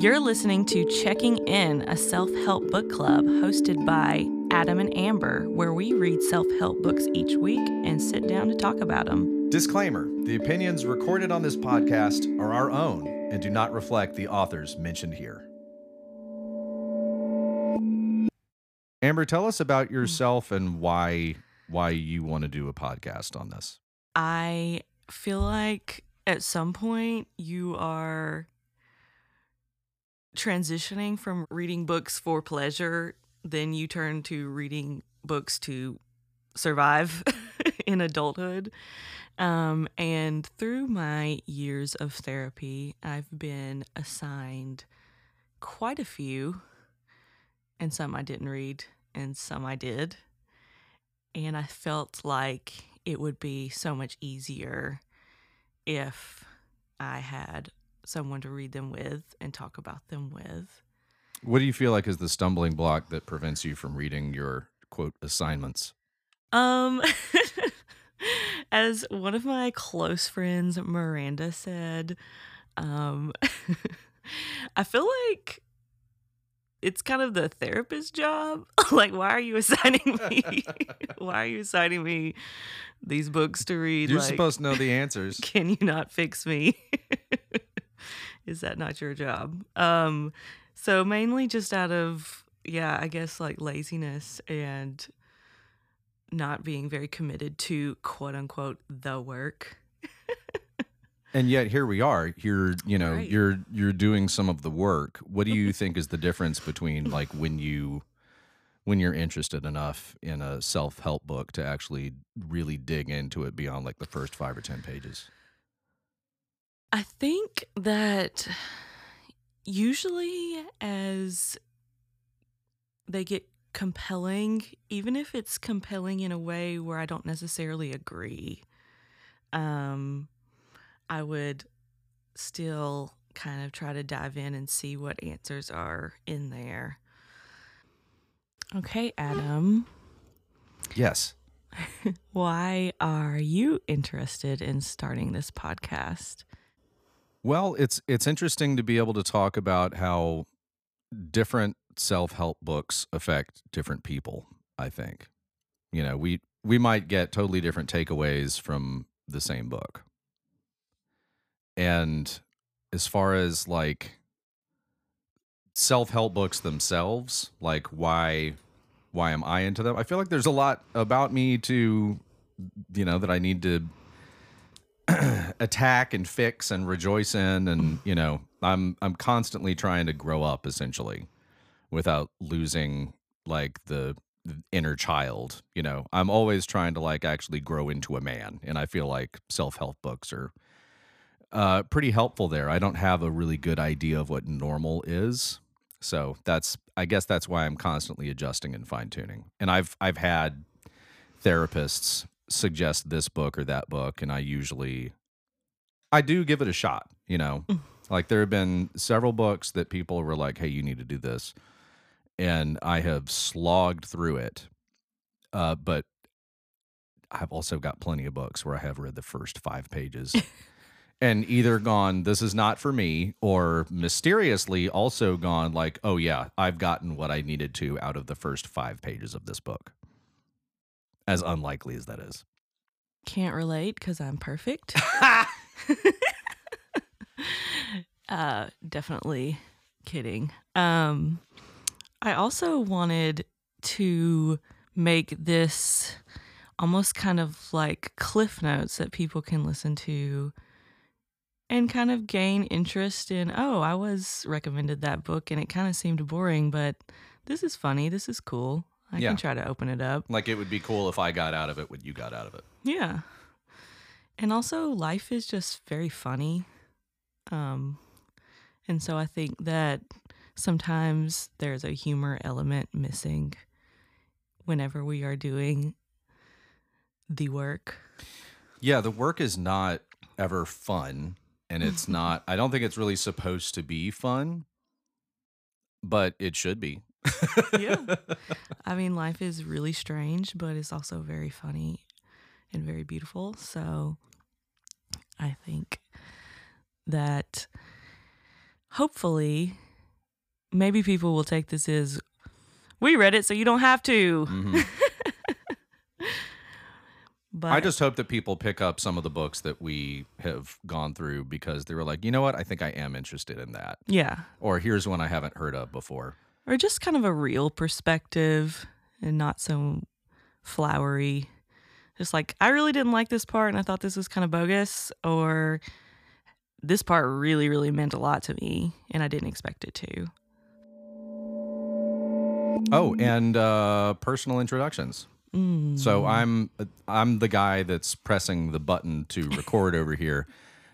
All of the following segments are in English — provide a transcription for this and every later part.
You're listening to Checking In, a self help book club hosted by Adam and Amber, where we read self help books each week and sit down to talk about them. Disclaimer The opinions recorded on this podcast are our own and do not reflect the authors mentioned here. Amber, tell us about yourself and why why you want to do a podcast on this. I feel like at some point you are transitioning from reading books for pleasure, then you turn to reading books to survive in adulthood. Um, and through my years of therapy, I've been assigned quite a few, and some I didn't read, and some I did. And I felt like it would be so much easier if I had someone to read them with and talk about them with. What do you feel like is the stumbling block that prevents you from reading your quote assignments? Um as one of my close friends Miranda said, um I feel like it's kind of the therapist job. like, why are you assigning me? why are you assigning me these books to read? You're like, supposed to know the answers. Can you not fix me? Is that not your job? Um, so mainly just out of yeah, I guess like laziness and not being very committed to quote unquote the work. And yet here we are. You're, you know, Right. you're you're doing some of the work. What do you think is the difference between like when you when you're interested enough in a self-help book to actually really dig into it beyond like the first 5 or 10 pages? I think that usually as they get compelling, even if it's compelling in a way where I don't necessarily agree, um, I would still kind of try to dive in and see what answers are in there. Okay, Adam, Yes. why are you interested in starting this podcast? Well, it's it's interesting to be able to talk about how different self-help books affect different people, I think. You know, we we might get totally different takeaways from the same book. And as far as like self-help books themselves, like why why am I into them? I feel like there's a lot about me to you know that I need to attack and fix and rejoice in and you know i'm i'm constantly trying to grow up essentially without losing like the inner child you know? I'm always trying to like actually grow into a man and i feel like self-help books are uh pretty helpful there. I don't have a really good idea of what normal is so that's i guess that's why i'm constantly adjusting and fine-tuning. And i've i've had therapists suggest this book or that book and i usually i do give it a shot you know? Like there have been several books that people were like hey you need to do this and i have slogged through it uh, but i've also got plenty of books where i have read the first five pages and either gone this is not for me or mysteriously also gone like oh yeah i've gotten what i needed to out of the first five pages of this book as unlikely as that is Can't relate because I'm perfect. uh, definitely kidding. Um, I also wanted to make this almost kind of like cliff notes that people can listen to and kind of gain interest in oh i was recommended that book and it kind of seemed boring but this is funny this is cool i Yeah. can try to open it up like it would be cool if i got out of it what you got out of it yeah. And also life is just very funny. Um and so I think that sometimes there's a humor element missing whenever we are doing the work. yeah the work is not ever fun and it's not i don't think it's really supposed to be fun but it should be Yeah. I mean life is really strange, but it's also very funny and very beautiful. So I think that hopefully maybe people will take this as we read it, so you don't have to. Mhm. But I just hope that people pick up some of the books that we have gone through because they were like, you know what, I think I am interested in that, yeah, or here's one I haven't heard of before. Or just kind of a real perspective and not so flowery. Just like I really didn't like this part, and I thought this was kind of bogus, or this part really, really meant a lot to me, and I didn't expect it to. Oh, and uh, personal introductions. Mm. So I'm I'm the guy that's pressing the button to record over here.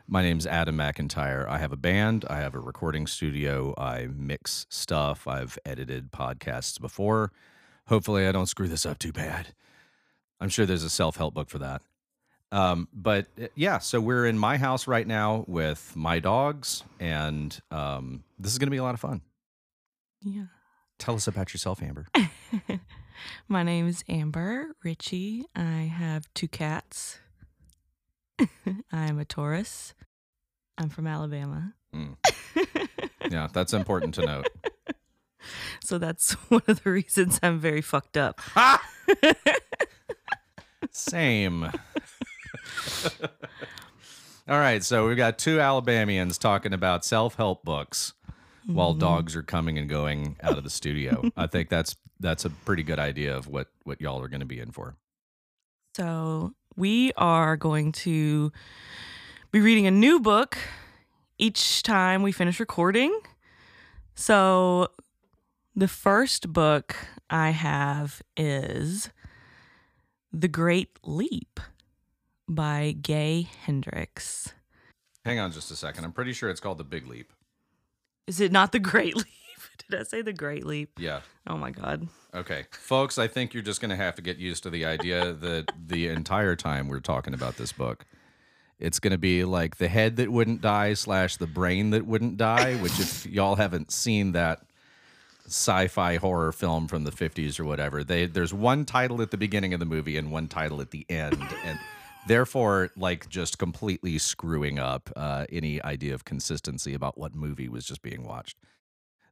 My name's Adam McIntyre. I have a band. I have a recording studio. I mix stuff. I've edited podcasts before. Hopefully, I don't screw this up too bad. I'm sure there's a self help book for that. Um, but uh, yeah, so we're in my house right now with my dogs, and um, this is going to be a lot of fun. yeah. Tell us about yourself, Amber. My name is Amber Ritchie. I have two cats. I'm a Taurus. I'm from Alabama. Mm. Yeah, that's important to note. So that's one of the reasons I'm very fucked up. Same. All right, so we've got two Alabamians talking about self-help books while dogs are coming and going out of the studio. I think that's that's a pretty good idea of what what y'all are going to be in for. So we are going to be reading a new book each time we finish recording. So the first book I have is The Great Leap by Gay Hendricks. Hang on just a second. I'm pretty sure it's called The Big Leap. Is it not The Great Leap? Did I say The Great Leap? Yeah. Oh my God. Okay. Folks, I think you're just going to have to get used to the idea that the entire time we're talking about this book, it's going to be like the head that wouldn't die slash the brain that wouldn't die, which, if y'all haven't seen that sci-fi horror film from the 50s or whatever, they there's one title at the beginning of the movie and one title at the end. And therefore, like just completely screwing up uh, any idea of consistency about what movie was just being watched.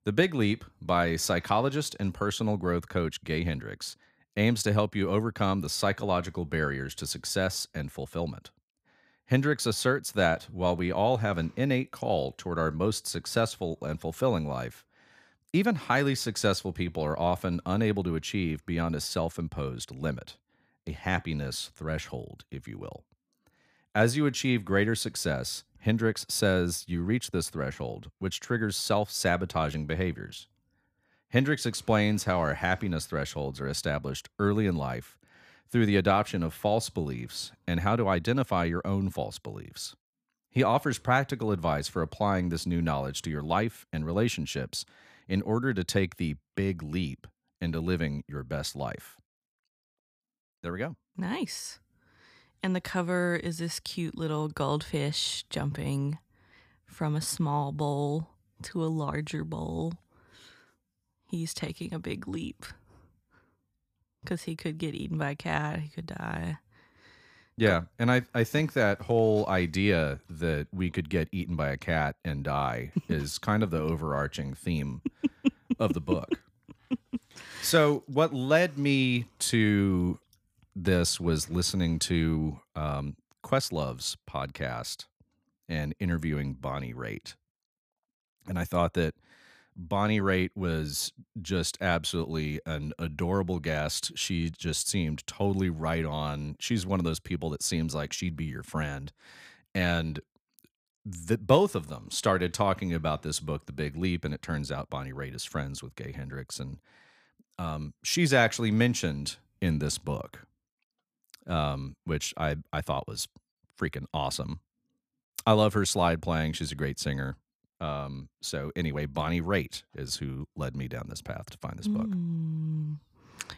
The Big Leap by psychologist and personal growth coach Gay Hendricks aims to help you overcome the psychological barriers to success and fulfillment. Hendricks asserts that while we all have an innate call toward our most successful and fulfilling life, even highly successful people are often unable to achieve beyond a self imposed limit, a happiness threshold, if you will. As you achieve greater success, Hendricks says you reach this threshold, which triggers self sabotaging behaviors. Hendricks explains how our happiness thresholds are established early in life through the adoption of false beliefs and how to identify your own false beliefs. He offers practical advice for applying this new knowledge to your life and relationships in order to take the big leap into living your best life. There we go. Nice. And the cover is this cute little goldfish jumping from a small bowl to a larger bowl. He's taking a big leap because he could get eaten by a cat, he could die. Yeah, and I I think that whole idea that we could get eaten by a cat and die is kind of the overarching theme of the book. So what led me to this was listening to um, Questlove's podcast and interviewing Bonnie Raitt, and I thought that Bonnie Raitt was just absolutely an adorable guest. She just seemed totally right on. She's one of those people that seems like she'd be your friend. And the, both of them started talking about this book, The Big Leap, and it turns out Bonnie Raitt is friends with Gay Hendricks. And um, she's actually mentioned in this book, um, which I, I thought was freaking awesome. I love her slide playing. She's a great singer. Um, so anyway, Bonnie Raitt is who led me down this path to find this book. Mm.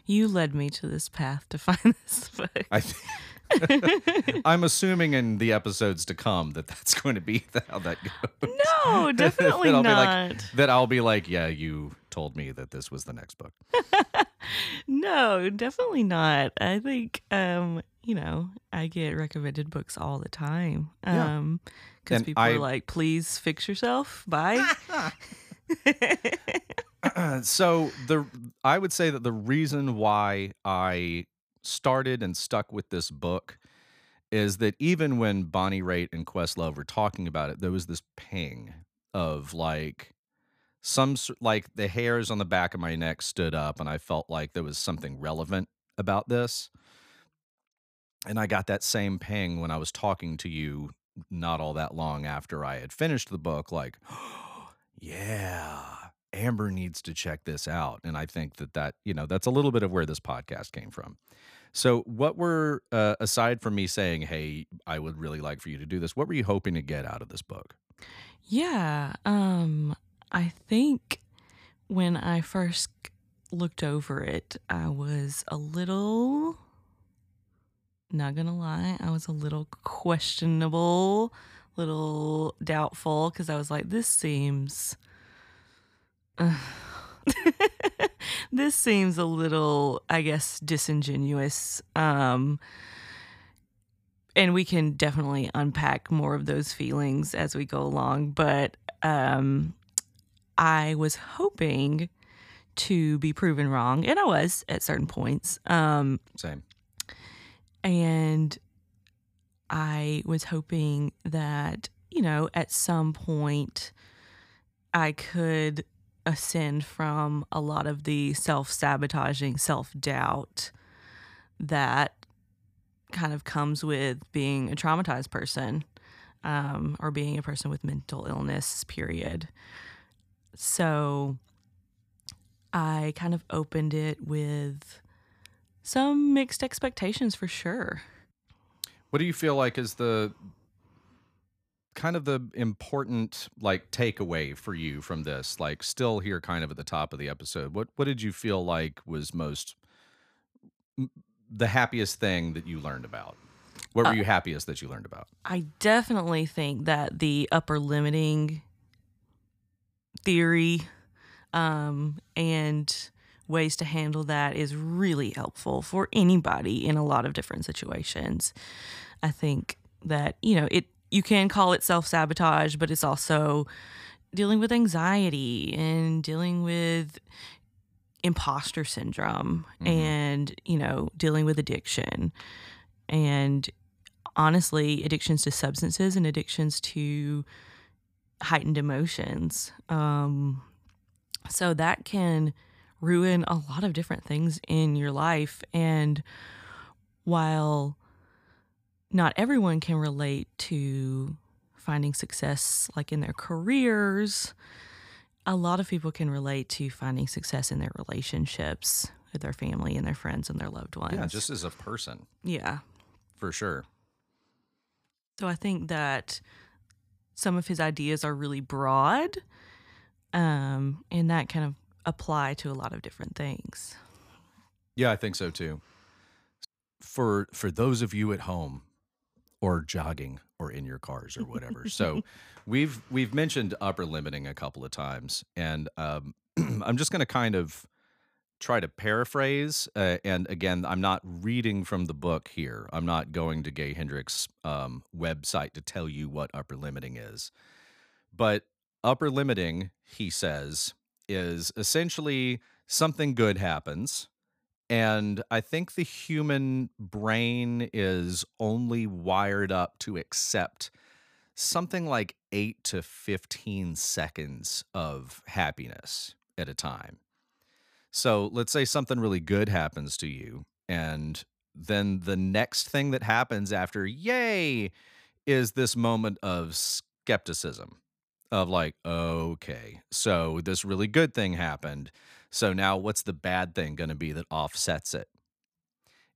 You led me to this path to find this book. I th- I'm assuming in the episodes to come that that's going to be how that goes. no, definitely that not. Like, that I'll be like, yeah, you told me that this was the next book. No, definitely not. I think um, you know, I get recommended books all the time. Yeah. Um because people I- are like, please fix yourself. Bye. so the I would say that the reason why I started and stuck with this book is that even when Bonnie Raitt and Questlove were talking about it, there was this ping of like some like the hairs on the back of my neck stood up and I felt like there was something relevant about this. And I got that same ping when I was talking to you not all that long after I had finished the book like yeah, Amber needs to check this out. And I think that that, you know, that's a little bit of where this podcast came from. So, what were, uh, aside from me saying, hey, I would really like for you to do this, what were you hoping to get out of this book? Yeah, um, I think when I first looked over it, I was a little, not gonna lie, I was a little questionable, little doubtful because I was like, this seems, this seems a little, I guess, disingenuous. Um, and we can definitely unpack more of those feelings as we go along. But um, I was hoping to be proven wrong, and I was at certain points. Um, Same. and I was hoping that, you know, at some point I could ascend from a lot of the self sabotaging, self doubt that kind of comes with being a traumatized person um, or being a person with mental illness, period. So I kind of opened it with some mixed expectations for sure. What do you feel like is the kind of the important like takeaway for you from this? Like still here kind of at the top of the episode. What what did you feel like was most the happiest thing that you learned about? What were Uh, you happiest that you learned about? I definitely think that the upper limiting theory um, and ways to handle that is really helpful for anybody in a lot of different situations. I think that, you know, it you can call it self-sabotage, but it's also dealing with anxiety and dealing with imposter syndrome Mhm. and, you know, dealing with addiction. And honestly, addictions to substances and addictions to heightened emotions. Um, so that can ruin a lot of different things in your life. And while not everyone can relate to finding success like in their careers, a lot of people can relate to finding success in their relationships with their family and their friends and their loved ones. Yeah, just as a person, yeah. for sure. So I think that some of his ideas are really broad, um, and that kind of apply to a lot of different things. Yeah, I think so too. For for those of you at home or jogging or in your cars or whatever. so we've we've mentioned upper limiting a couple of times and um I'm just going to kind of try to paraphrase uh, and again I'm not reading from the book here. I'm not going to Gay Hendricks um website to tell you what upper limiting is. But upper limiting, he says, is essentially something good happens and I think the human brain is only wired up to accept something like 8 to 15 seconds of happiness at a time. So let's say something really good happens to you, and then the next thing that happens after yay is this moment of skepticism of like, okay, so this really good thing happened. So now what's the bad thing going to be that offsets it?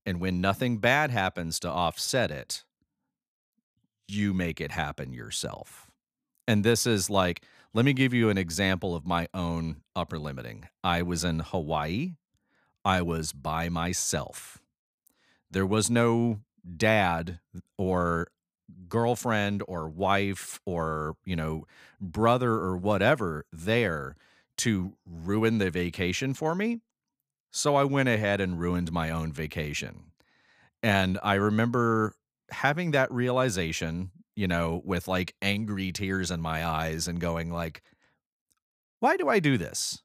And when nothing bad happens to offset it, you make it happen yourself. And this is like, let me give you an example of my own upper limiting. I was in Hawaii. I was by myself. There was no dad or girlfriend or wife or, you know, brother or whatever there to ruin the vacation for me. So I went ahead and ruined my own vacation. And I remember having that realization, you know, with like angry tears in my eyes and going like, why do I do this?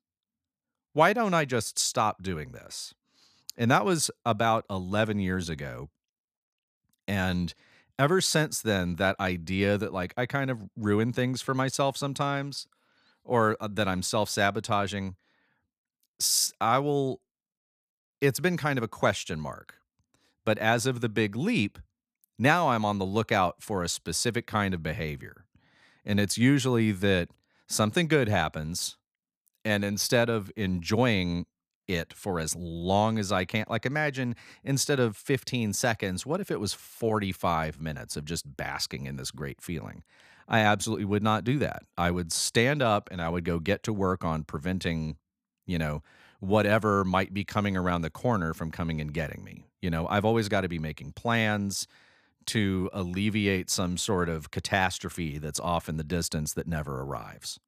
why don't I just stop doing this? And that was about 11 years ago. And ever since then, that idea that like I kind of ruin things for myself sometimes or uh, that I'm self sabotaging, I will, it's been kind of a question mark. But as of the big leap, now I'm on the lookout for a specific kind of behavior. And it's usually that something good happens. And instead of enjoying it for as long as I can, like imagine instead of 15 seconds, what if it was 45 minutes of just basking in this great feeling? I absolutely would not do that. I would stand up and I would go get to work on preventing, you know, whatever might be coming around the corner from coming and getting me. You know, I've always got to be making plans to alleviate some sort of catastrophe that's off in the distance that never arrives.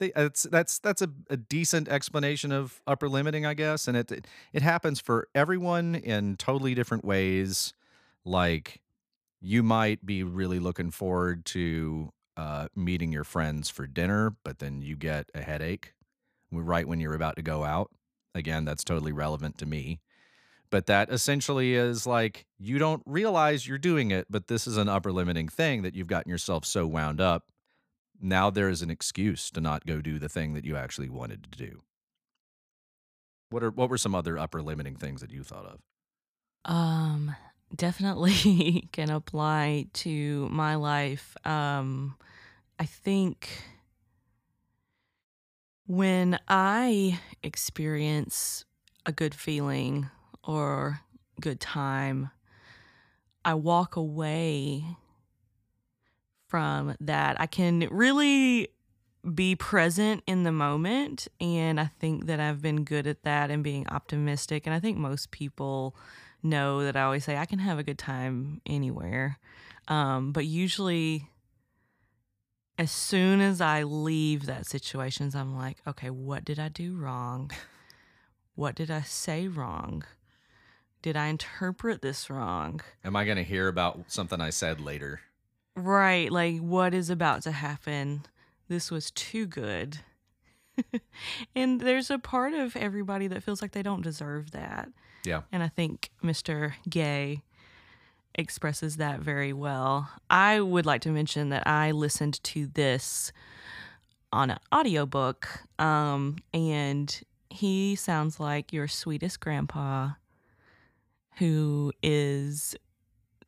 It's, that's that's a, a decent explanation of upper limiting, I guess, and it, it it happens for everyone in totally different ways. Like you might be really looking forward to uh, meeting your friends for dinner, but then you get a headache right when you're about to go out. Again, that's totally relevant to me. But that essentially is like you don't realize you're doing it, but this is an upper limiting thing that you've gotten yourself so wound up. Now there is an excuse to not go do the thing that you actually wanted to do. What are what were some other upper limiting things that you thought of? Um, definitely can apply to my life. Um, I think when I experience a good feeling or good time, I walk away from that. I can really be present in the moment. And I think that I've been good at that and being optimistic. And I think most people know that I always say I can have a good time anywhere. Um, but usually, as soon as I leave that situation, I'm like, okay, what did I do wrong? What did I say wrong? Did I interpret this wrong? Am I going to hear about something I said later? Right. Like, what is about to happen? This was too good. and there's a part of everybody that feels like they don't deserve that. Yeah. And I think Mr. Gay expresses that very well. I would like to mention that I listened to this on an audiobook um, and he sounds like your sweetest grandpa who is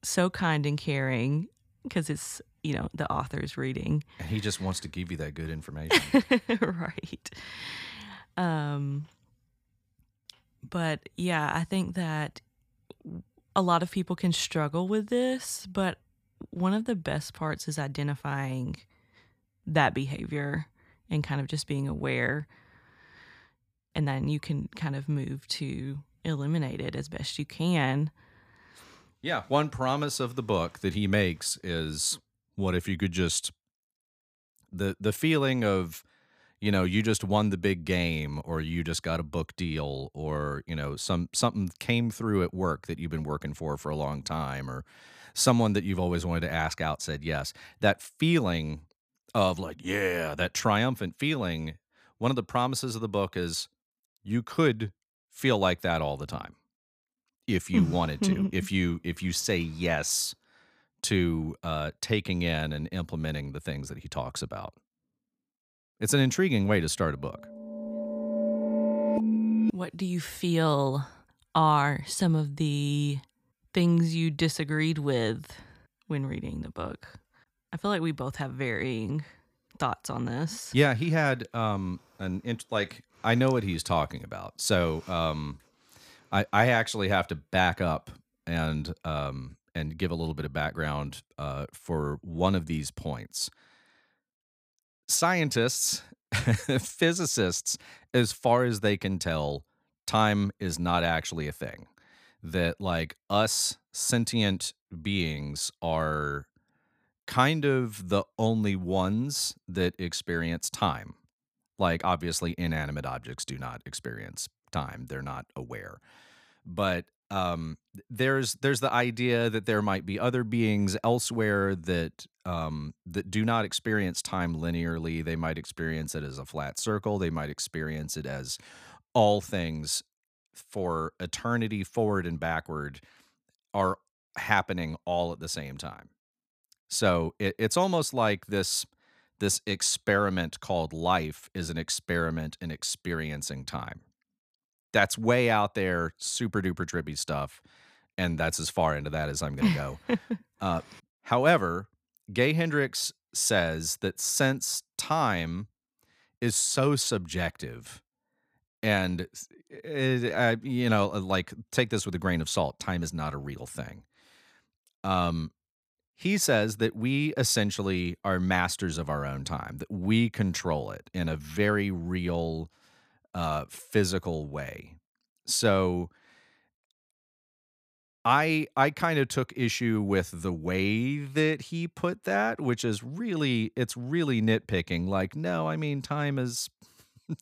so kind and caring because it's you know the author's reading. And he just wants to give you that good information. Right. Um but yeah, I think that a lot of people can struggle with this, but one of the best parts is identifying that behavior and kind of just being aware. And then you can kind of move to eliminate it as best you can. Yeah. One promise of the book that he makes is what if you could just the the feeling of you know you just won the big game or you just got a book deal or you know some something came through at work that you've been working for for a long time or someone that you've always wanted to ask out said yes that feeling of like yeah that triumphant feeling one of the promises of the book is you could feel like that all the time if you wanted to if you if you say yes to uh, taking in and implementing the things that he talks about it's an intriguing way to start a book. What do you feel are some of the things you disagreed with when reading the book? I feel like we both have varying thoughts on this. Yeah, he had um an int- like I know what he's talking about. So, um I I actually have to back up and um and give a little bit of background uh for one of these points scientists, physicists, as far as they can tell, time is not actually a thing. That, like, us sentient beings are kind of the only ones that experience time. Like, obviously, inanimate objects do not experience time, they're not aware. But um, there's there's the idea that there might be other beings elsewhere that um, that do not experience time linearly. They might experience it as a flat circle. They might experience it as all things for eternity forward and backward are happening all at the same time. So it, it's almost like this this experiment called life is an experiment in experiencing time. That's way out there, super duper trippy stuff, and that's as far into that as I'm going to go. uh, however, Gay Hendricks says that since time is so subjective, and it, uh, you know, like take this with a grain of salt, time is not a real thing. Um, he says that we essentially are masters of our own time, that we control it in a very real, uh, physical way. So I I kind of took issue with the way that he put that, which is really it's really nitpicking. Like, no, I mean time is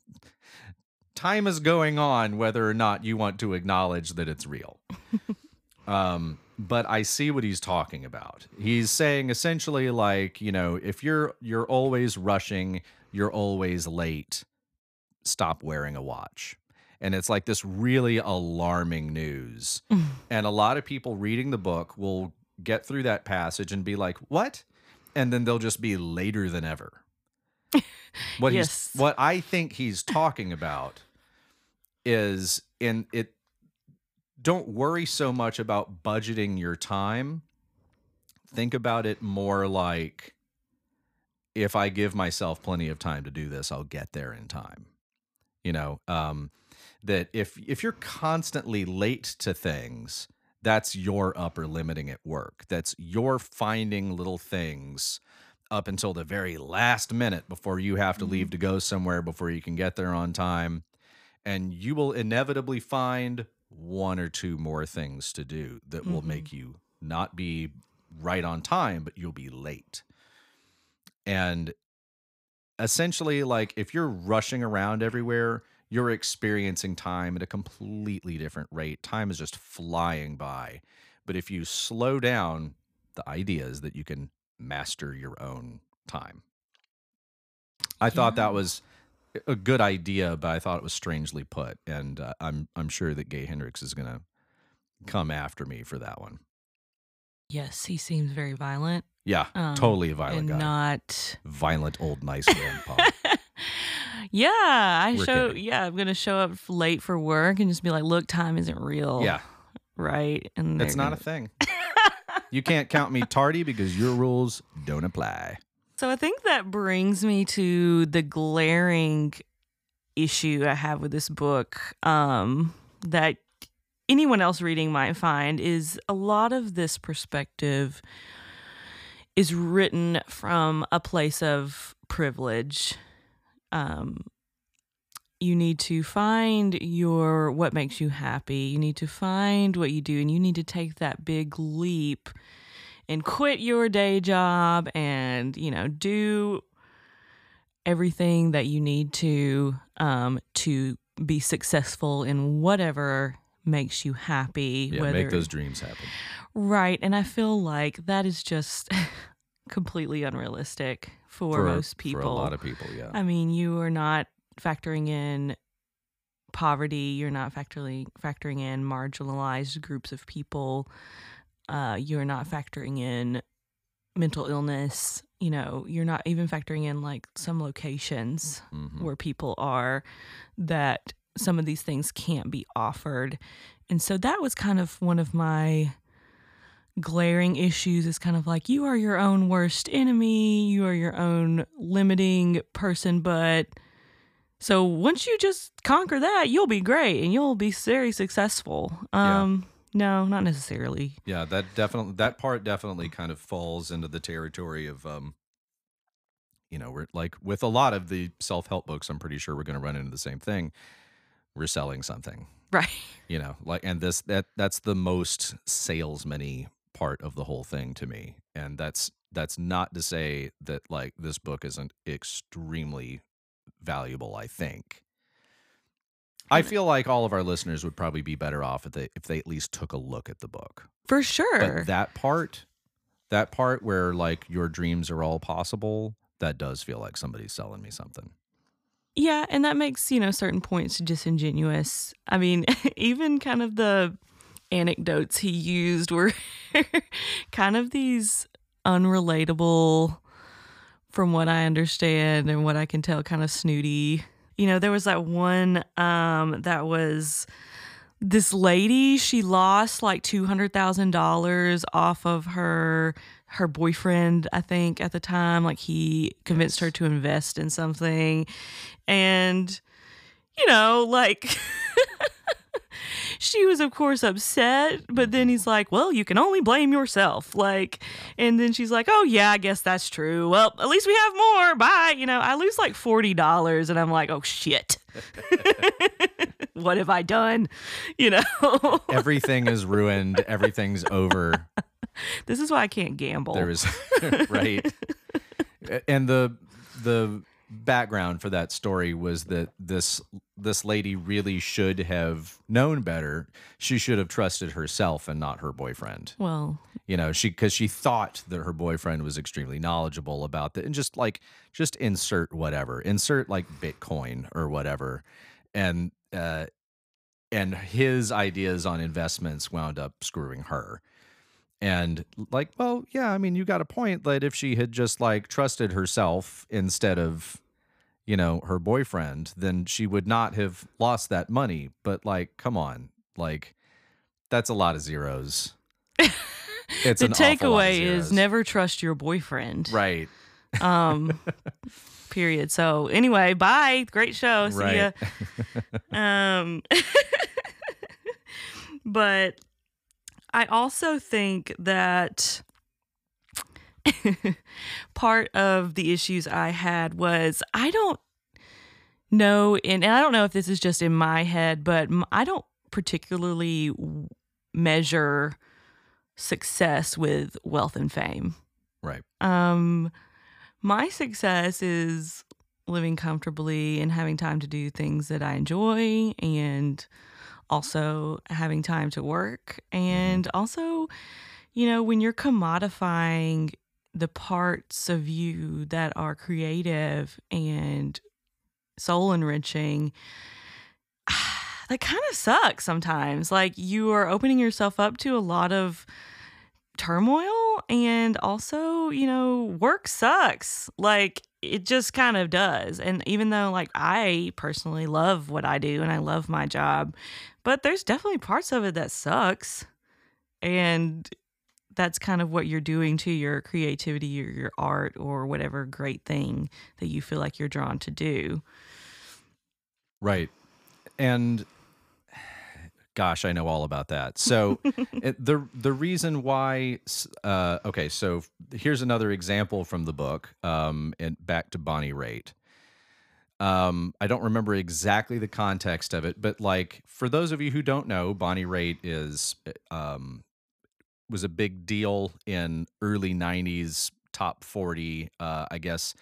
time is going on whether or not you want to acknowledge that it's real. um but I see what he's talking about. He's saying essentially like, you know, if you're you're always rushing, you're always late, stop wearing a watch. And it's like this really alarming news. and a lot of people reading the book will get through that passage and be like, "What?" And then they'll just be later than ever. What Yes. he's what I think he's talking about is in it don't worry so much about budgeting your time. Think about it more like if I give myself plenty of time to do this, I'll get there in time. You know, um, that if if you're constantly late to things, that's your upper limiting at work. That's your finding little things up until the very last minute before you have to leave to go somewhere before you can get there on time and you will inevitably find one or two more things to do that will Mhm. make you not be right on time, but you'll be late. And essentially, like if you're rushing around everywhere, you're experiencing time at a completely different rate. Time is just flying by. But if you slow down, the idea is that you can master your own time. I thought that was a good idea, but I thought it was strangely put, and uh, I'm I'm sure that Gay Hendricks is gonna come after me for that one. Yes, he seems very violent. Yeah, Um, totally a violent guy, not violent old nice grandpa. yeah, I We're show. kidding. Yeah, I'm gonna show up late for work and just be like, "Look, time isn't real." yeah, right. And it's not a gonna- thing. You can't count me tardy because your rules don't apply. So I think that brings me to the glaring issue I have with this book um, that anyone else reading might find is a lot of this perspective is written from a place of privilege. Um, you need to find your what makes you happy. You need to find what you do, and you need to take that big leap and quit your day job and you know do everything that you need to um, to be successful in whatever makes you happy. Yeah, whether make those dreams happen. right, and I feel like that is just completely unrealistic for, most people. for a lot of people. Yeah, I mean, you are not factoring in poverty. You're not factoring factoring in marginalized groups of people. Uh, you're not factoring in mental illness. You know, you're not even factoring in like some locations Mhm. where people are that some of these things can't be offered. And so that was kind of one of my glaring issues is kind of like you are your own worst enemy, you are your own limiting person, but so once you just conquer that, you'll be great and you'll be very successful. Yeah. No, not necessarily. Yeah, that definitely that part definitely kind of falls into the territory of um you know, we're like with a lot of the self-help books, I'm pretty sure we're going to run into the same thing. We're selling something, Right. you know, like and this that that's the most salesman part of the whole thing to me. And that's that's not to say that like this book isn't extremely valuable, I think. I feel like all of our listeners would probably be better off if they if they at least took a look at the book. For sure. But that part, that part where like your dreams are all possible, that does feel like somebody's selling me something. Yeah, and that makes, you know, certain points disingenuous. I mean, even kind of the anecdotes he used were kind of these unrelatable from what I understand and what I can tell kind of snooty. You know, there was that one um that was this lady, she lost like $200,000 off of her her boyfriend, I think at the time, like he convinced her to invest in something. And you know, like she was of course upset, but then he's like, "Well, you can only blame yourself." Like, and then she's like, "Oh yeah, I guess that's true. Well, at least we have more. Bye." You know, I lose like forty dollars, and I'm like, "Oh shit." what have I done? You know, Everything is ruined. Everything's over. this is why I can't gamble. There is right. And the the background for that story was that this this lady really should have known better. She should have trusted herself and not her boyfriend. well, You know, she because she thought that her boyfriend was extremely knowledgeable about that, and just like just insert whatever, insert like Bitcoin or whatever, and uh, and his ideas on investments wound up screwing her. And like, well, yeah, I mean, you got a point that if she had just like trusted herself instead of, you know, her boyfriend, then she would not have lost that money. But like, come on, like, that's a lot of zeros. It's the an awful lot of takeaway is never trust your boyfriend. right, Um, period. So anyway, bye. Great show. See ya. Um, but I also think that part of the issues I had was I don't know, and, and I don't know if this is just in my head, but I don't particularly measure success with wealth and fame. right, Um, my success is living comfortably and having time to do things that I enjoy and also having time to work mm-hmm. and also you know when you're commodifying the parts of you that are creative and soul enriching that kind of sucks sometimes. Like you are opening yourself up to a lot of turmoil and also you know work sucks. Like it just kind of does. And even though like i personally love what i do and i love my job but there's definitely parts of it that sucks and that's kind of what you're doing to your creativity or your art or whatever great thing that you feel like you're drawn to do right. And gosh, I know all about that. So it, the the reason why, uh, okay, so here's another example from the book. Um, and back to Bonnie Raitt. Um, I don't remember exactly the context of it, but like for those of you who don't know, Bonnie Raitt is um, was a big deal in early '90s top 40. Uh, I guess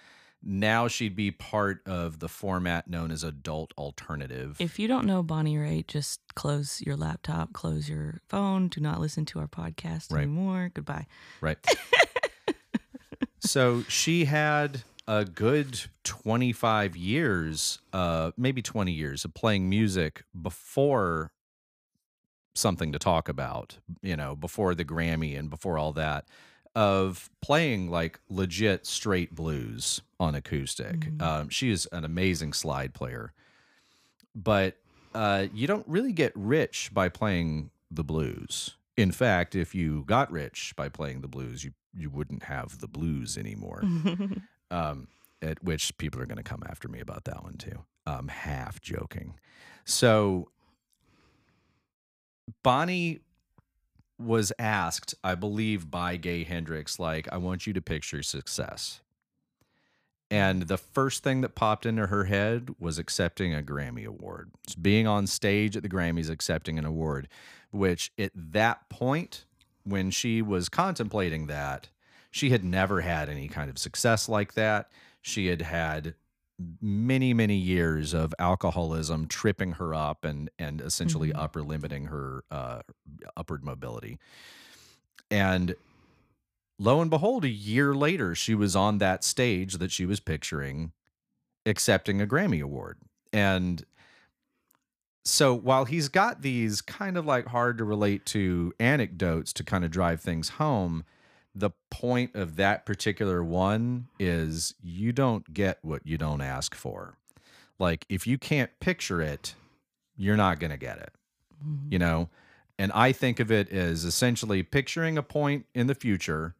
now she'd be part of the format known as adult alternative. if you don't know bonnie raitt just close your laptop close your phone do not listen to our podcast Right. anymore goodbye Right. so she had a good 25 years, uh, maybe 20 years of playing music before something to talk about, you know, before the Grammy and before all that, of playing like legit straight blues on acoustic. Mhm. Um, she is an amazing slide player. But uh, you don't really get rich by playing the blues. In fact, if you got rich by playing the blues, you you wouldn't have the blues anymore. um, at which people are going to come after me about that one too. Um, half joking. So Bonnie was asked, I believe, by Gay Hendricks, like, I want you to picture success. And the first thing that popped into her head was accepting a Grammy Award. It's being on stage at the Grammys, accepting an award, which at that point, when she was contemplating that, she had never had any kind of success like that. She had had many, many years of alcoholism tripping her up and and essentially Mhm. upper limiting her uh, upward mobility. And lo and behold, a year later, she was on that stage that she was picturing accepting a Grammy Award. And so while he's got these kind of like hard to relate to anecdotes to kind of drive things home, the point of that particular one is you don't get what you don't ask for. Like if you can't picture it, you're not going to get it. Mm-hmm. You know, and I think of it as essentially picturing a point in the future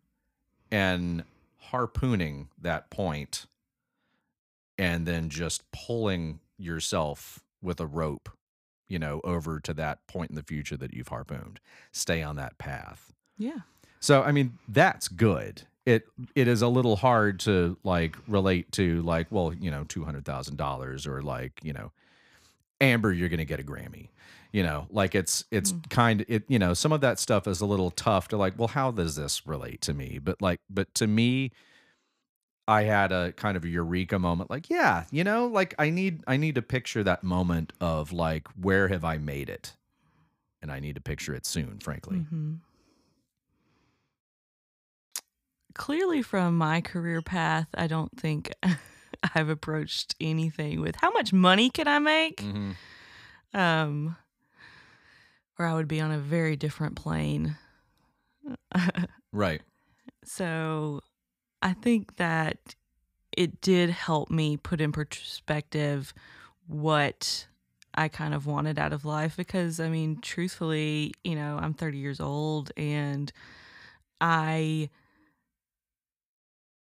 and harpooning that point and then just pulling yourself with a rope, you know, over to that point in the future that you've harpooned. Stay on that path. Yeah. So I mean, that's good. It it is a little hard to like relate to like, well, you know, two hundred thousand dollars or like, you know, Amber, you're gonna get a Grammy. You know, like it's it's kind of it, you know, some of that stuff is a little tough to like, well, how does this relate to me? But like, but to me, I had a kind of a eureka moment, like, yeah, you know, like I need I need to picture that moment of like, where have I made it? And I need to picture it soon, frankly. hmm Clearly, from my career path, I don't think I've approached anything with how much money can I make? Mm-hmm. Um, or I would be on a very different plane. Right. So I think that it did help me put in perspective what I kind of wanted out of life because I mean, truthfully, you know, I'm 30 years old and I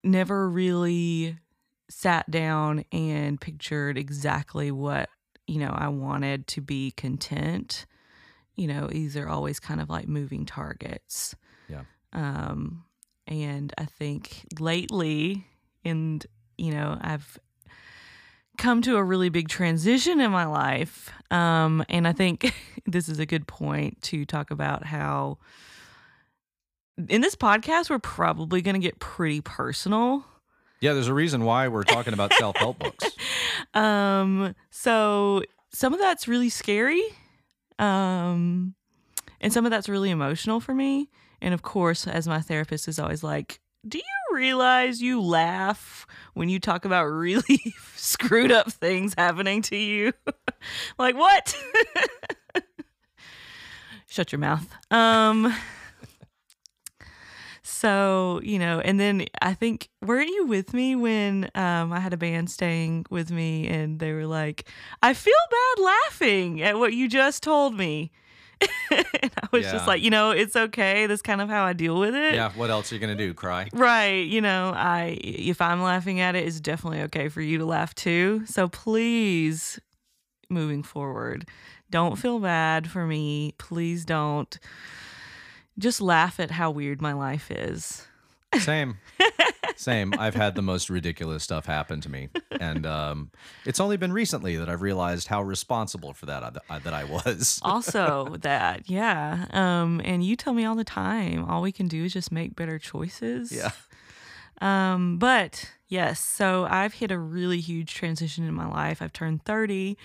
never really sat down and pictured exactly what, you know, I wanted to be content. You know, these are always kind of like moving targets. Yeah. Um, and I think lately, and you know, I've come to a really big transition in my life. Um, and I think this is a good point to talk about how in this podcast, we're probably going to get pretty personal. Yeah, there's a reason why we're talking about self help books. Um, so some of that's really scary. Um, and some of that's really emotional for me. And of course, as my therapist is always like, do you realize you laugh when you talk about really screwed up things happening to you? like what? Shut your mouth. Um so, you know, and then I think weren't you with me when um I had a band staying with me and they were like, I feel bad laughing at what you just told me. and I was Yeah. just like, you know, it's okay. That's kind of how I deal with it. yeah, what else are you gonna do? Cry? Right. You know, I if I'm laughing at it, it's definitely okay for you to laugh too. So please, moving forward, don't feel bad for me. Please don't. Just laugh at how weird my life is. Same. Same. I've had the most ridiculous stuff happen to me, and um, it's only been recently that I've realized how responsible for that I, that I was. Also, that, yeah. Um, and you tell me all the time, all we can do is just make better choices. Yeah. Um, but yes, so I've hit a really huge transition in my life. I've turned 30.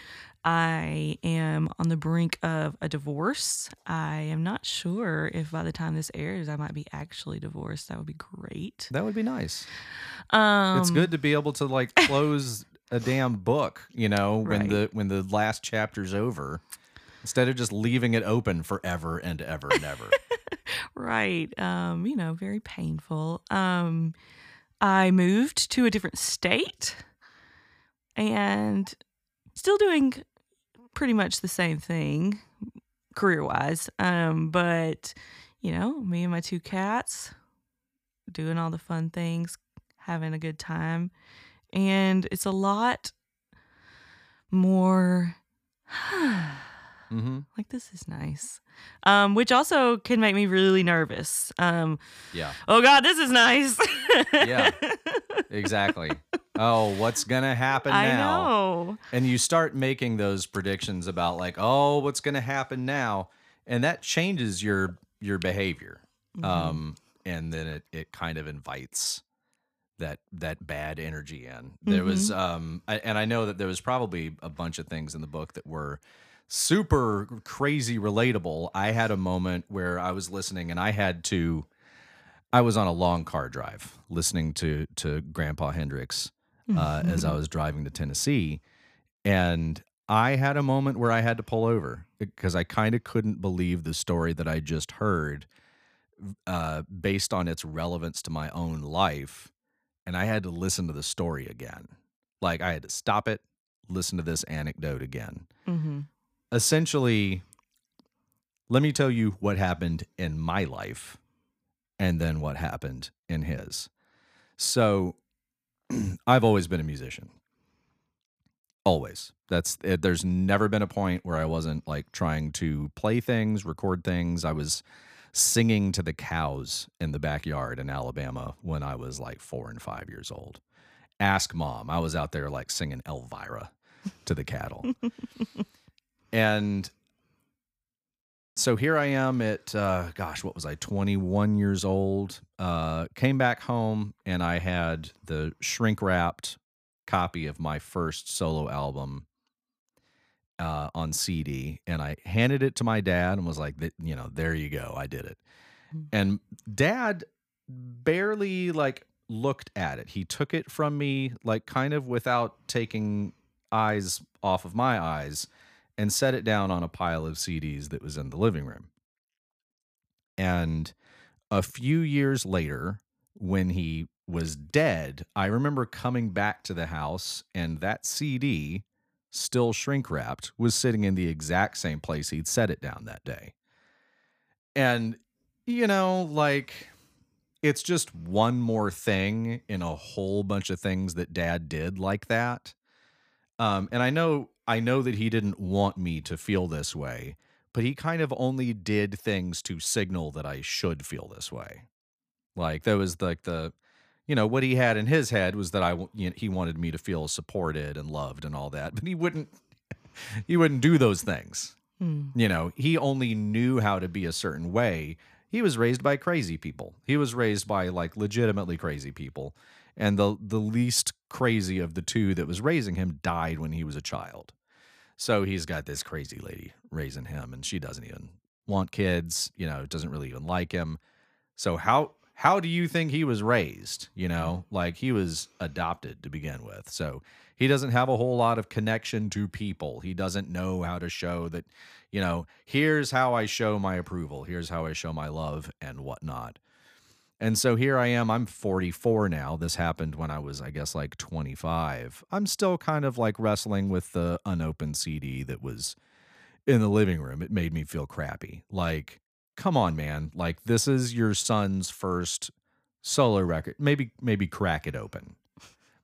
I am on the brink of a divorce. I am not sure if by the time this airs, I might be actually divorced. That would be great. That would be nice. Um, it's good to be able to like close a damn book, you know, when Right. the when the last chapter's over, instead of just leaving it open forever and ever and ever. Right. Um, you know, very painful. Um, I moved to a different state and still doing pretty much the same thing career wise. Um, but, you know, me and my two cats doing all the fun things, having a good time. And it's a lot more hmm like this is nice. Um, which also can make me really nervous. Um, Yeah. oh God, this is nice. Yeah. Exactly. Oh, what's gonna happen I now? know. and you start making those predictions about like oh what's going to happen now and that changes your your behavior Mm-hmm. um and then it it kind of invites that that bad energy in there was Mm-hmm. um I, and i know that there was probably a bunch of things in the book that were super crazy relatable. I had a moment where i was listening and i had to I was on a long car drive listening to to Grandpa Hendricks uh, as I was driving to Tennessee, and I had a moment where I had to pull over because I kind of couldn't believe the story that I just heard, uh, based on its relevance to my own life, and I had to listen to the story again. Like I had to stop it, listen to this anecdote again. hmm Essentially, let me tell you what happened in my life and then what happened in his. So, I've always been a musician. Always. That's it, there's never been a point where I wasn't like trying to play things, record things. I was singing to the cows in the backyard in Alabama when I was like 4 and 5 years old. Ask mom. I was out there like singing Elvira to the cattle. and so here I am at uh, gosh, what was I? 21 years old. Uh, came back home and I had the shrink wrapped copy of my first solo album uh, on CD, and I handed it to my dad and was like, you know, there you go, I did it. Mm. And dad barely like looked at it. He took it from me like kind of without taking eyes off of my eyes and set it down on a pile of CDs that was in the living room. And a few years later, when he was dead, I remember coming back to the house and that CD, still shrink wrapped, was sitting in the exact same place he'd set it down that day. And, you know, like, it's just one more thing in a whole bunch of things that dad did like that. Um, and I know I know that he didn't want me to feel this way, but he kind of only did things to signal that I should feel this way. Like there was like the, you know, what he had in his head was that I you know, he wanted me to feel supported and loved and all that, but he wouldn't he wouldn't do those things. Mm. You know, he only knew how to be a certain way. He was raised by crazy people. He was raised by like legitimately crazy people. And the the least crazy of the two that was raising him died when he was a child. So he's got this crazy lady raising him and she doesn't even want kids, you know, doesn't really even like him. So how how do you think he was raised? You know, like he was adopted to begin with. So he doesn't have a whole lot of connection to people. He doesn't know how to show that, you know, here's how I show my approval, here's how I show my love and whatnot. And so here I am. I'm 44 now. This happened when I was, I guess, like 25. I'm still kind of like wrestling with the unopened CD that was in the living room. It made me feel crappy. Like, come on, man. Like, this is your son's first solo record. Maybe, maybe crack it open.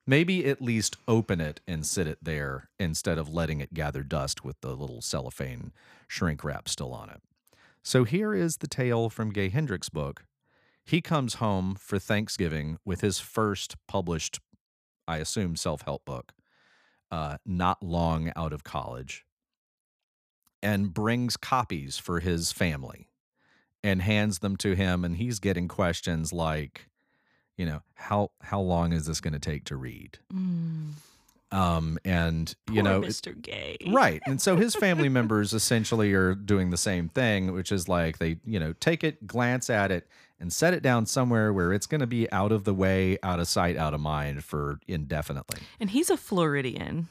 Maybe at least open it and sit it there instead of letting it gather dust with the little cellophane shrink wrap still on it. So here is the tale from Gay Hendricks' book he comes home for Thanksgiving with his first published, I assume, self help book, uh, not long out of college, and brings copies for his family and hands them to him. And he's getting questions like, you know, how how long is this going to take to read? Mm. Um, and you know, Mr. Gay. Right. And so his family members essentially are doing the same thing, which is like they, you know, take it, glance at it, and set it down somewhere where it's going to be out of the way, out of sight, out of mind for indefinitely. And he's a Floridian.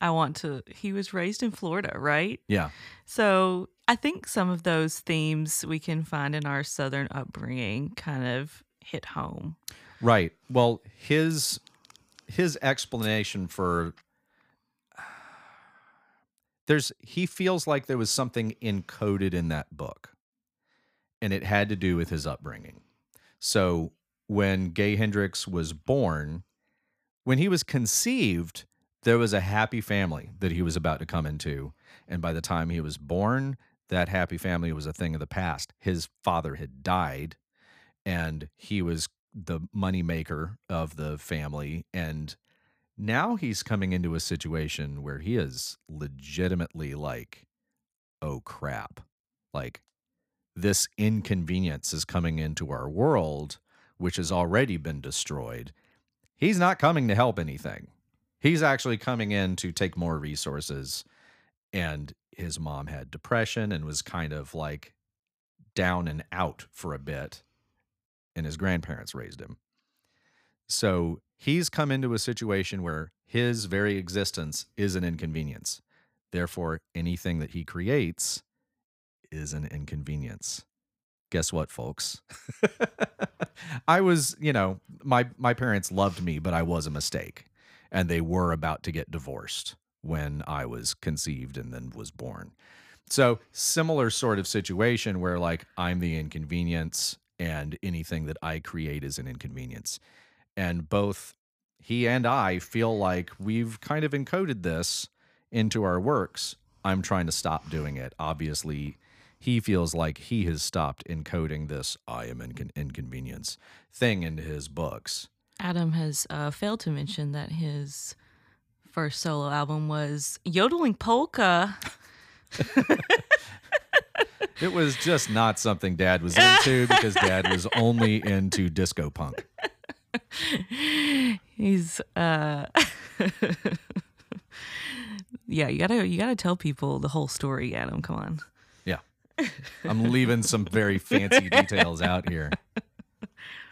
I want to, he was raised in Florida, right? Yeah. So I think some of those themes we can find in our Southern upbringing kind of hit home. Right. Well, his his explanation for there's he feels like there was something encoded in that book and it had to do with his upbringing. So when Gay Hendricks was born, when he was conceived, there was a happy family that he was about to come into. And by the time he was born, that happy family was a thing of the past. His father had died and he was the moneymaker of the family. And now he's coming into a situation where he is legitimately like, oh crap. Like, this inconvenience is coming into our world, which has already been destroyed. He's not coming to help anything. He's actually coming in to take more resources. And his mom had depression and was kind of like down and out for a bit. and his grandparents raised him. So he's come into a situation where his very existence is an inconvenience. Therefore, anything that he creates is an inconvenience. Guess what, folks? I was, you know, my my parents loved me, but I was a mistake. And they were about to get divorced when I was conceived and then was born. So, similar sort of situation where like I'm the inconvenience and anything that I create is an inconvenience. And both he and I feel like we've kind of encoded this into our works. I'm trying to stop doing it. Obviously, he feels like he has stopped encoding this I am incon- inconvenience thing into his books. Adam has uh, failed to mention that his first solo album was Yodeling Polka. It was just not something dad was into because dad was only into disco punk. He's uh Yeah, you gotta you gotta tell people the whole story, Adam. Come on. I'm leaving some very fancy details out here.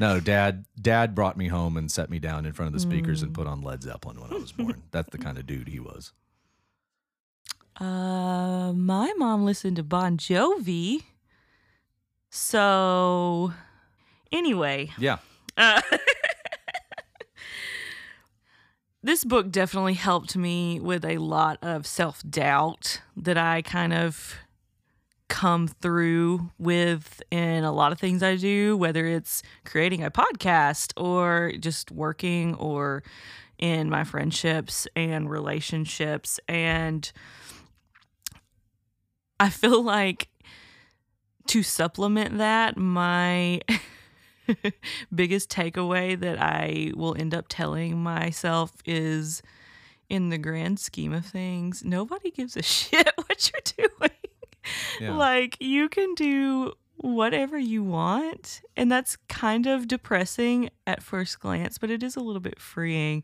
No, dad dad brought me home and set me down in front of the speakers and put on Led Zeppelin when I was born. That's the kind of dude he was. Uh my mom listened to Bon Jovi. So anyway, Yeah. Uh, this book definitely helped me with a lot of self doubt that I kind of come through with in a lot of things I do, whether it's creating a podcast or just working or in my friendships and relationships. And I feel like to supplement that, my biggest takeaway that I will end up telling myself is in the grand scheme of things, nobody gives a shit what you're doing. Yeah. Like, you can do whatever you want. And that's kind of depressing at first glance, but it is a little bit freeing.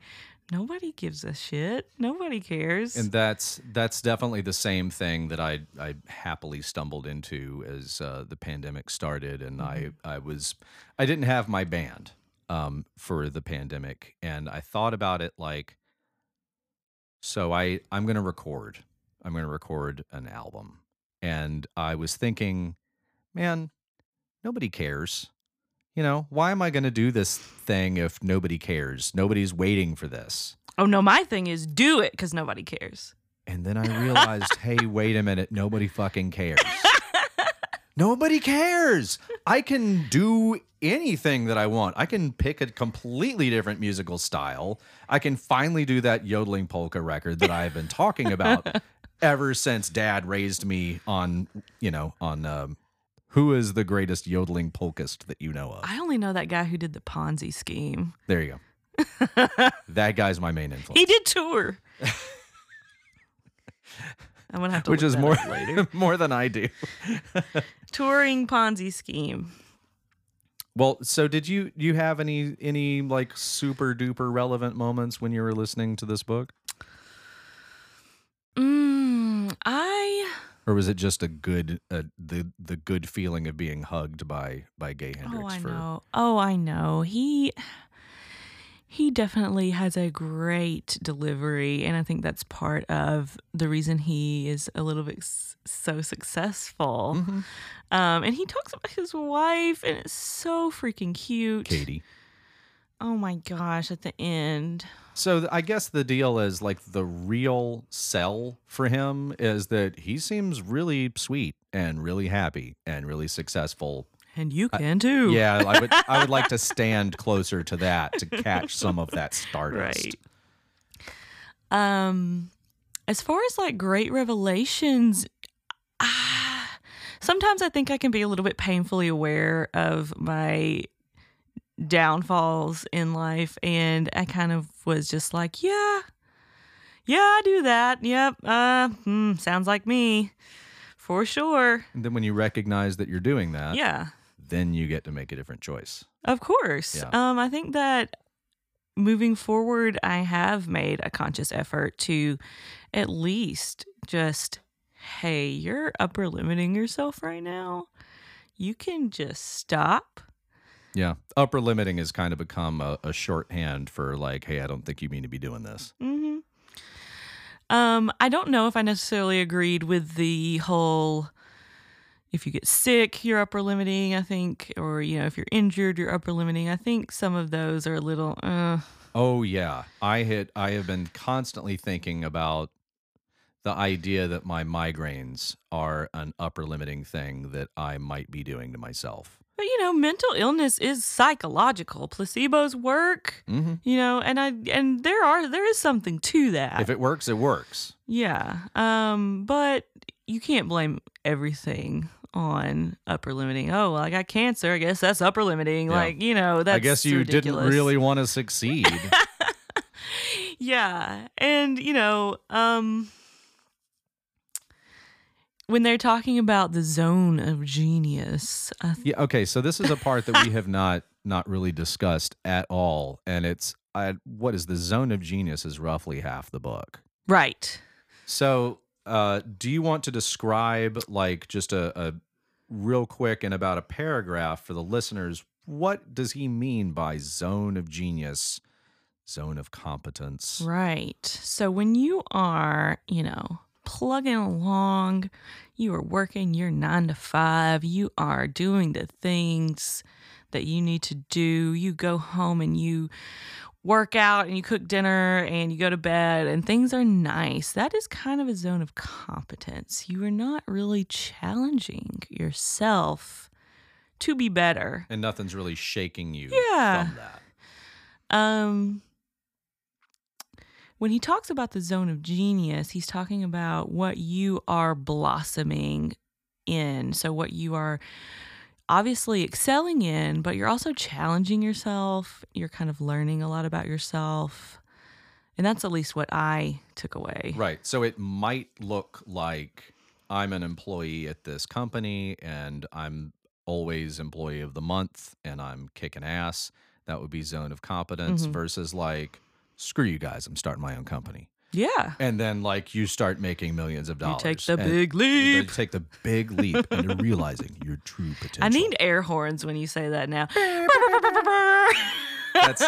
Nobody gives a shit. Nobody cares. And that's that's definitely the same thing that I I happily stumbled into as uh, the pandemic started, and I I was I didn't have my band um, for the pandemic, and I thought about it like, so I I'm gonna record I'm gonna record an album, and I was thinking, man, nobody cares. You know, why am I going to do this thing if nobody cares? Nobody's waiting for this. oh, no, my thing is do it because nobody cares. And then I realized, hey, wait a minute, nobody fucking cares. nobody cares. I can do anything that I want. I can pick a completely different musical style. I can finally do that yodeling polka record that I've been talking about ever since dad raised me on, you know, on um, who is the greatest yodeling polkist that you know of. I only know that guy who did the Ponzi scheme. There you go. that guy's my main influence. He did tour. I'm gonna have to which is that more later. more than I do. Touring Ponzi scheme. Well, so did you you have any any like super duper relevant moments when you were listening to this book, Mm, I or was it just a good uh, the the good feeling of being hugged by by Gay Hendricks? oh I for know. Oh I know. He he definitely has a great delivery, and I think that's part of the reason he is a little bit so successful. Mhm. Um, and he talks about his wife, and it's so freaking cute. Katie? Oh my gosh! At the end, So I guess the deal is like the real sell for him is that he seems really sweet and really happy and really successful and you can too. Yeah, I would I would like to stand closer to that to catch some of that stardust. Right. Um, as far as like great revelations, ah, sometimes I think I can be a little bit painfully aware of my downfalls in life, and I kind of was just like, yeah, yeah, I do that. Yep. Uh, hmm, sounds like me, for sure. And then when you recognize that you're doing that, Yeah. then you get to make a different choice. Of course. Yeah. Um, I think that moving forward, I have made a conscious effort to at least just, hey, you're upper limiting yourself right now. You can just stop, Yeah. Upper limiting has kind of become a, a shorthand for like, hey, I don't think you mean to be doing this. hmm Um, I don't know if I necessarily agreed with the whole if you get sick, you're upper limiting, I think, or you know, if you're injured, you're upper limiting. I think some of those are a little uh Oh yeah. I hit I have been constantly thinking about the idea that my migraines are an upper limiting thing that I might be doing to myself. But you know, mental illness is psychological. Placebos work, hmm you know, and I and there are there is something to that. If it works, it works. Yeah. Um, but you can't blame everything on upper limiting. Oh, well, I got cancer. I guess that's upper limiting. Yeah. Like, you know, that's I guess you ridiculous. didn't really want to succeed. Yeah. And, you know, um when they're talking about the zone of genius, th- yeah. Okay. So this is a part that we have not not really discussed at all, and it's I, what is the zone of genius is roughly half the book. right. So, uh, do you want to describe, like, just a, a real quick and about a paragraph for the listeners? What does he mean by zone of genius, zone of competence? Right. So when you are, you know, plugging along, you are working your nine to five, you are doing the things that you need to do. You go home and you work out and you cook dinner and you go to bed and things are nice. That is kind of a zone of competence. You are not really challenging yourself to be better. And nothing's really shaking you Yeah. from that. Um, when he talks about the zone of genius, he's talking about what you are blossoming in. So, what you are obviously excelling in, but you're also challenging yourself. You're kind of learning a lot about yourself. And that's at least what I took away. Right. So it might look like I'm an employee at this company and I'm always employee of the month and I'm kicking ass. That would be zone of competence Mhm. versus like, screw you guys, I'm starting my own company. Yeah. And then like you start making millions of You dollars. take the big you leap. take the big leap into realizing your true potential. I need air horns when you say that now. That's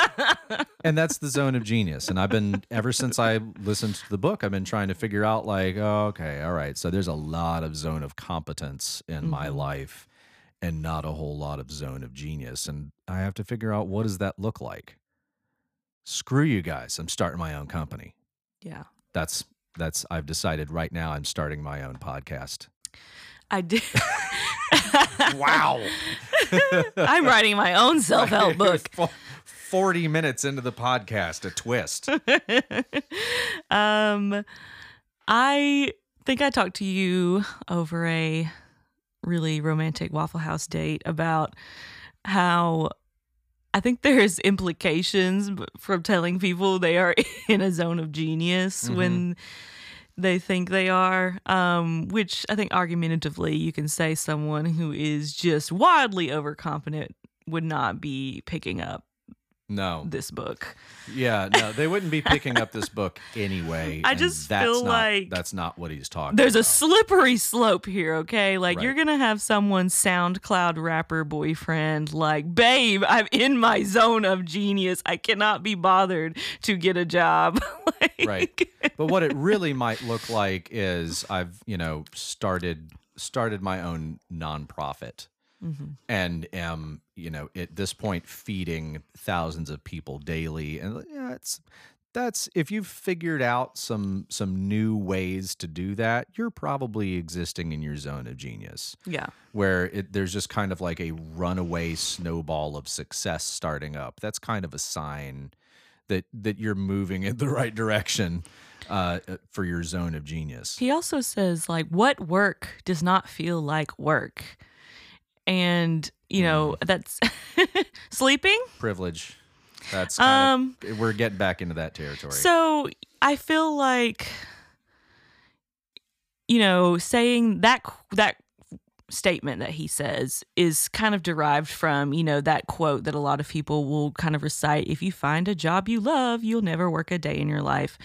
and that's the zone of genius. And I've been ever since I listened to the book, I've been trying to figure out like, oh, okay, all right. So there's a lot of zone of competence in my Mhm. life and not a whole lot of zone of genius. And I have to figure out what does that look like? Screw you guys. I'm starting my own company. yeah. That's that's I've decided right now I'm starting my own podcast. I did. Wow. I'm writing my own self help book. 40 minutes into the podcast, a twist. um, I think I talked to you over a really romantic Waffle House date about how I think there's implications from telling people they are in a zone of genius Mhm. when they think they are um which i think argumentatively you can say someone who is just wildly overconfident would not be picking up No. this book Yeah, no, they wouldn't be picking up this book anyway. I just that's feel not, like that's not what he's talking There's a slippery slope here, okay? Like Right. you're gonna have someone SoundCloud rapper boyfriend like, babe, I'm in my zone of genius. I cannot be bothered to get a job. Like- Right. but what it really might look like is I've, you know, started started my own nonprofit Mhm. and am, you know, at this point feeding thousands of people daily and yeah, it's that's if you've figured out some some new ways to do that, you're probably existing in your zone of genius. Yeah. where it, there's just kind of like a runaway snowball of success starting up. That's kind of a sign that that you're moving in the right direction uh, for your zone of genius. He also says, like, what work does not feel like work? And, you know, that's sleeping. Privilege. That's kind Um, of we're getting back into that territory. So I feel like, you know, saying that that statement that he says is kind of derived from you know that quote that a lot of people will kind of recite: "If you find a job you love, you'll never work a day in your life."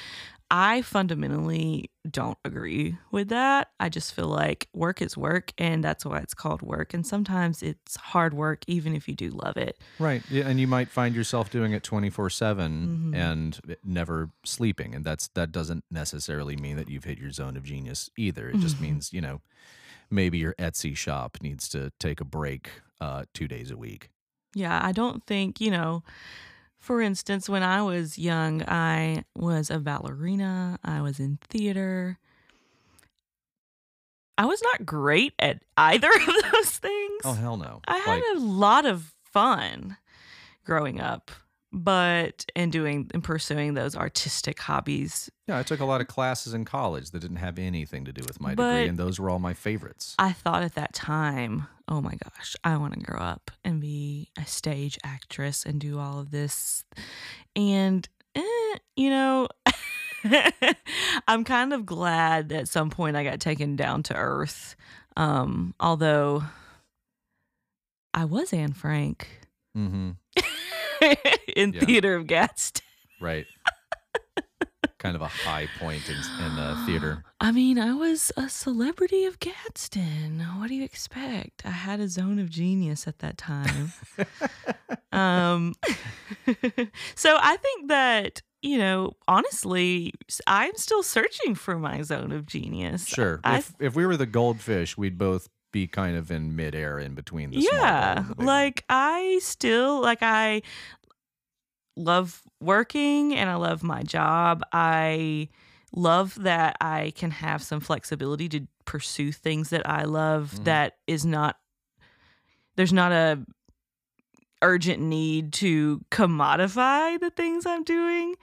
I fundamentally don't agree with that. I just feel like work is work and that's why it's called work. And sometimes it's hard work, even if you do love it. Right. Yeah, and you might find yourself doing it 24/7 Mhm. and never sleeping and that's that doesn't necessarily mean that you've hit your zone of genius either. It just Mhm. means, you know, maybe your Etsy shop needs to take a break uh 2 days a week. Yeah, I don't think, you know, for instance, when I was young, I was a ballerina, I was in theater. I was not great at either of those things. Oh hell no. I had Like a lot of fun growing up, but and doing and pursuing those artistic hobbies. yeah, I took a lot of classes in college that didn't have anything to do with my But- degree and those were all my favorites. I thought at that time, oh my gosh, I want to grow up and be a stage actress and do all of this. And, eh, you know, I'm kind of glad that at some point I got taken down to earth. Um, although I was Anne Frank Mhm. in Yeah. Theater of Gadsden. Right. kind of a high point in, in uh, theater. I mean, I was a celebrity of Gadsden. What do you expect? I had a zone of genius at that time. um, so I think that you know, honestly, I'm still searching for my zone of genius. Sure. I- if if we were the goldfish, we'd both be kind of in midair in between the yeah, and the big one. like I still like I love working and I love my job. I love that I can have some flexibility to pursue things that I love Mhm. that is not there's not a urgent need to commodify the things I'm doing.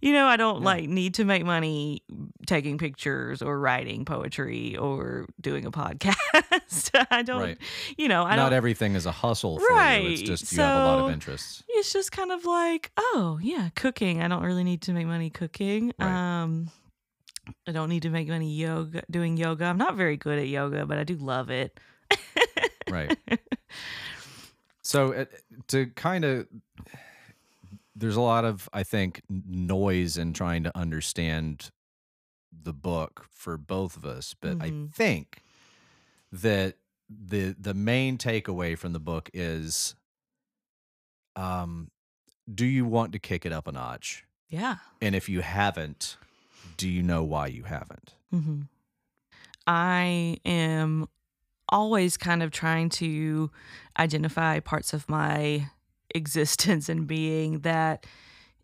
You know, I don't Yeah. like need to make money taking pictures or writing poetry or doing a podcast. I don't, Right. you know, I Not everything is a hustle for you. It's just you have a lot of interests. it's just kind of like, oh yeah, cooking. I don't really need to make money cooking. Right. Um, I don't need to make money yoga doing yoga. I'm not very good at yoga, but I do love it. Right. So uh, to kind of there's a lot of I think noise in trying to understand the book for both of us, but I Mhm. think that the the main takeaway from the book is um do you want to kick it up a notch? Yeah. And if you haven't, do you know why you haven't? hmm I am always kind of trying to identify parts of my existence and being that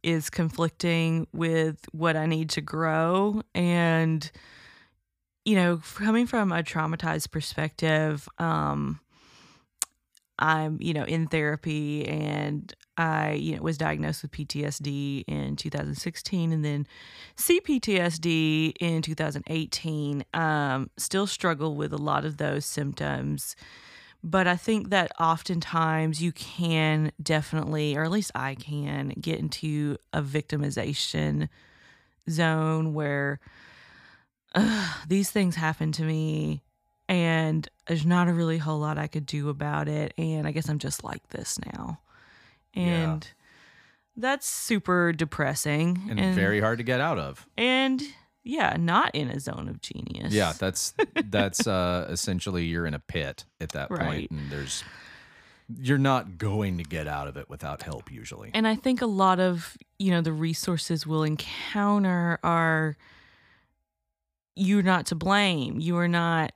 is conflicting with what I need to grow. And, you know, coming from a traumatized perspective, um, I'm, you know, in therapy and I, you know, was diagnosed with PTSD in 2016 and then CPTSD in 2018. Um, still struggle with a lot of those symptoms. But I think that oftentimes you can definitely, or at least I can, get into a victimization zone where "Ugh, these things happen to me and there's not a really whole lot I could do about it. And I guess I'm just like this now. Yeah. And that's super depressing And, very hard to get out of. and yeah, not in a zone of genius. Yeah, that's that's uh essentially you're in a pit at that point Right. and there's you're not going to get out of it without help usually. And I think a lot of, you know, the resources we'll encounter are you're not to blame. You are not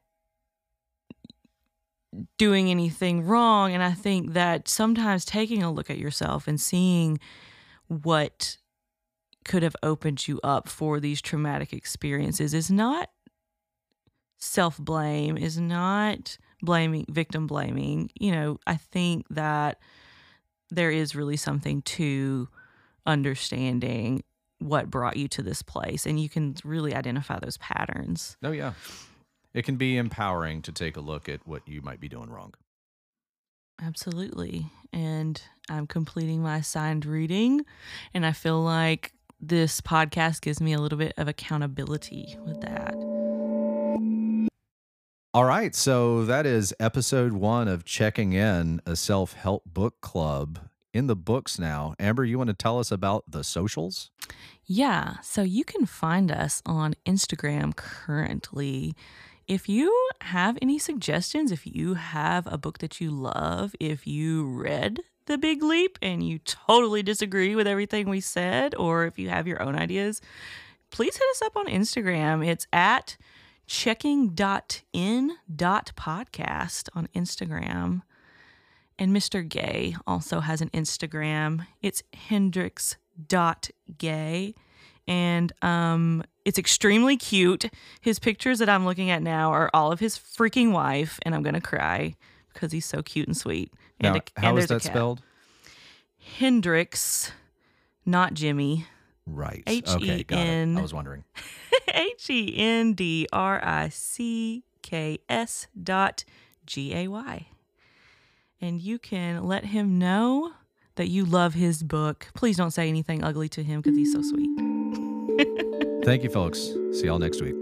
doing anything wrong. And I think that sometimes taking a look at yourself and seeing what could have opened you up for these traumatic experiences is not self blame, is not blaming, victim blaming. You know, I think that there is really something to understanding what brought you to this place and you can really identify those patterns. Oh yeah. It can be empowering to take a look at what you might be doing wrong. Absolutely. And I'm completing my assigned reading and I feel like this podcast gives me a little bit of accountability with that. All right, so that is episode 1 of checking in a self-help book club in the books now. Amber, you want to tell us about the socials? Yeah, so you can find us on Instagram currently. If you have any suggestions, if you have a book that you love, if you read The Big Leap and you totally disagree with everything we said, or if you have your own ideas, please hit us up on Instagram. It's at checking.in.podcast on Instagram. And Mr. Gay also has an Instagram. It's hendricks.gay. And um, it's extremely cute. His pictures that I'm looking at now are all of his freaking wife, and I'm going to cry because he's so cute and sweet. Now, and how and is that spelled? Hendricks, not Jimmy. Right. H E Okay, got it. N. I was wondering. H E N D R I C K S dot G A Y. And you can let him know that you love his book. Please don't say anything ugly to him because he's so sweet. Thank you, folks. See y'all next week.